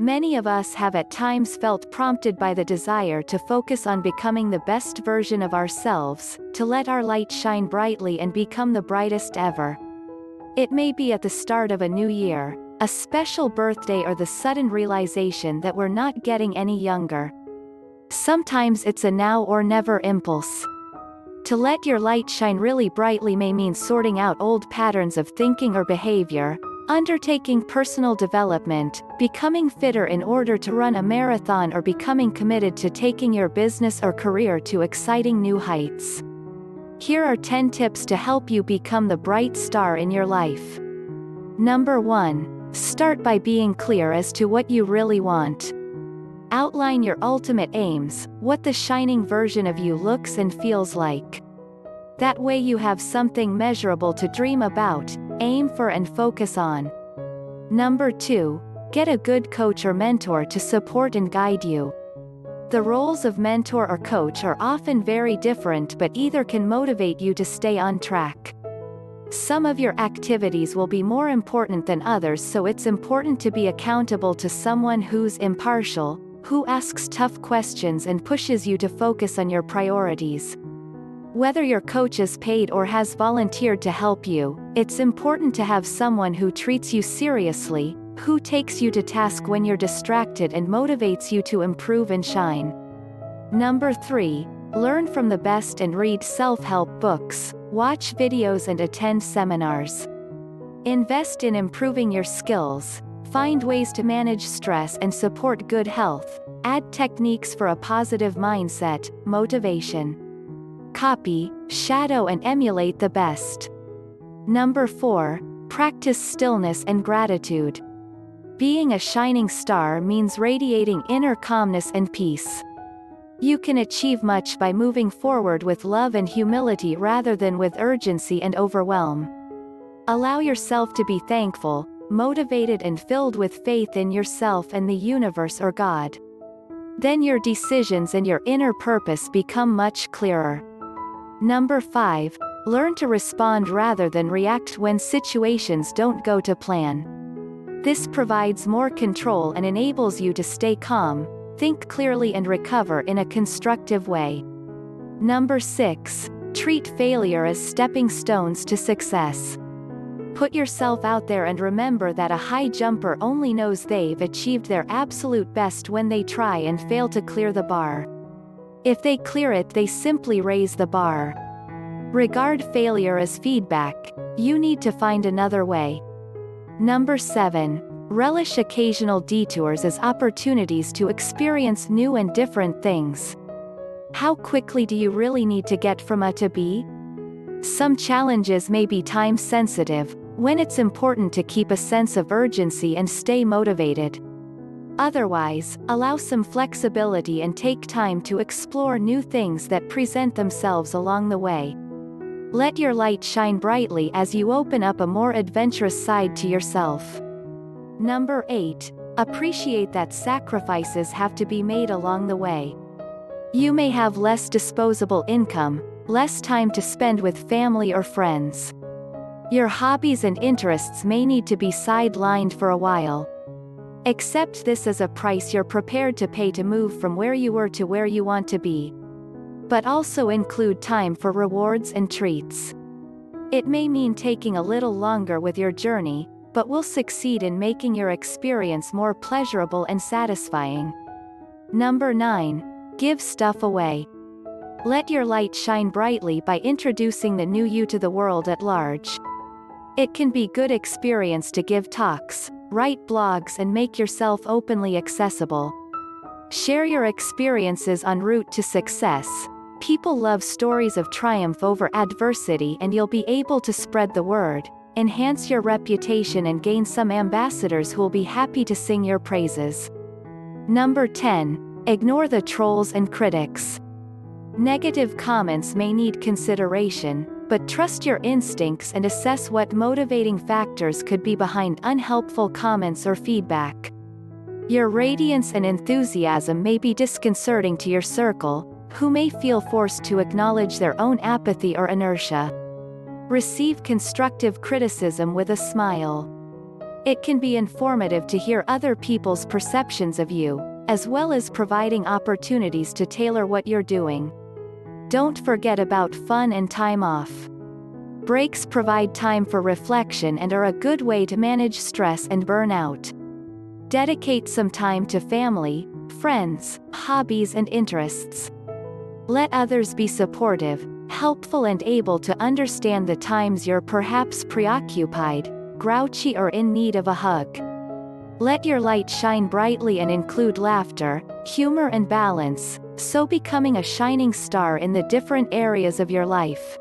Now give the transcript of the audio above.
Many of us have at times felt prompted by the desire to focus on becoming the best version of ourselves, to let our light shine brightly and become the brightest ever. It may be at the start of a new year, a special birthday or the sudden realization that we're not getting any younger. Sometimes it's a now or never impulse. To let your light shine really brightly may mean sorting out old patterns of thinking or behavior, Undertaking personal development, becoming fitter in order to run a marathon or becoming committed to taking your business or career to exciting new heights. Here are 10 tips to help you become the bright star in your life. Number 1. Start by being clear as to what you really want. Outline your ultimate aims, what the shining version of you looks and feels like. That way you have something measurable to dream about, aim for and focus on. Number 2. Get a good coach or mentor to support and guide you. The roles of mentor or coach are often very different but either can motivate you to stay on track. Some of your activities will be more important than others so it's important to be accountable to someone who's impartial, who asks tough questions and pushes you to focus on your priorities. Whether your coach is paid or has volunteered to help you, it's important to have someone who treats you seriously, who takes you to task when you're distracted and motivates you to improve and shine. Number 3. Learn from the best and read self-help books, watch videos and attend seminars. Invest in improving your skills, find ways to manage stress and support good health, add techniques for a positive mindset, motivation copy, shadow and emulate the best. Number 4. Practice stillness and gratitude. Being a shining star means radiating inner calmness and peace. You can achieve much by moving forward with love and humility rather than with urgency and overwhelm. Allow yourself to be thankful, motivated and filled with faith in yourself and the universe or God. Then your decisions and your inner purpose become much clearer. Number 5. Learn to respond rather than react when situations don't go to plan. This provides more control and enables you to stay calm, think clearly and recover in a constructive way. Number 6. Treat failure as stepping stones to success. Put yourself out there and remember that a high jumper only knows they've achieved their absolute best when they try and fail to clear the bar. If they clear it they simply raise the bar. Regard failure as feedback, you need to find another way. Number 7. Relish occasional detours as opportunities to experience new and different things. How quickly do you really need to get from A to B? Some challenges may be time sensitive, when it's important to keep a sense of urgency and stay motivated. Otherwise, allow some flexibility and take time to explore new things that present themselves along the way. Let your light shine brightly as you open up a more adventurous side to yourself. Number 8. Appreciate that sacrifices have to be made along the way. You may have less disposable income, less time to spend with family or friends. Your hobbies and interests may need to be sidelined for a while, Accept this as a price you're prepared to pay to move from where you were to where you want to be. But also include time for rewards and treats. It may mean taking a little longer with your journey, but will succeed in making your experience more pleasurable and satisfying. Number 9. Give stuff away. Let your light shine brightly by introducing the new you to the world at large. It can be good experience to give talks, write blogs and make yourself openly accessible. Share your experiences en route to success. People love stories of triumph over adversity and you'll be able to spread the word, enhance your reputation and gain some ambassadors who'll be happy to sing your praises. Number 10. Ignore the trolls and critics. Negative comments may need consideration, but trust your instincts and assess what motivating factors could be behind unhelpful comments or feedback. Your radiance and enthusiasm may be disconcerting to your circle, who may feel forced to acknowledge their own apathy or inertia. Receive constructive criticism with a smile. It can be informative to hear other people's perceptions of you, as well as providing opportunities to tailor what you're doing. Don't forget about fun and time off. Breaks provide time for reflection and are a good way to manage stress and burnout. Dedicate some time to family, friends, hobbies and interests. Let others be supportive, helpful and able to understand the times you're perhaps preoccupied, grouchy or in need of a hug. Let your light shine brightly and include laughter, humor and balance, so becoming a shining star in the different areas of your life.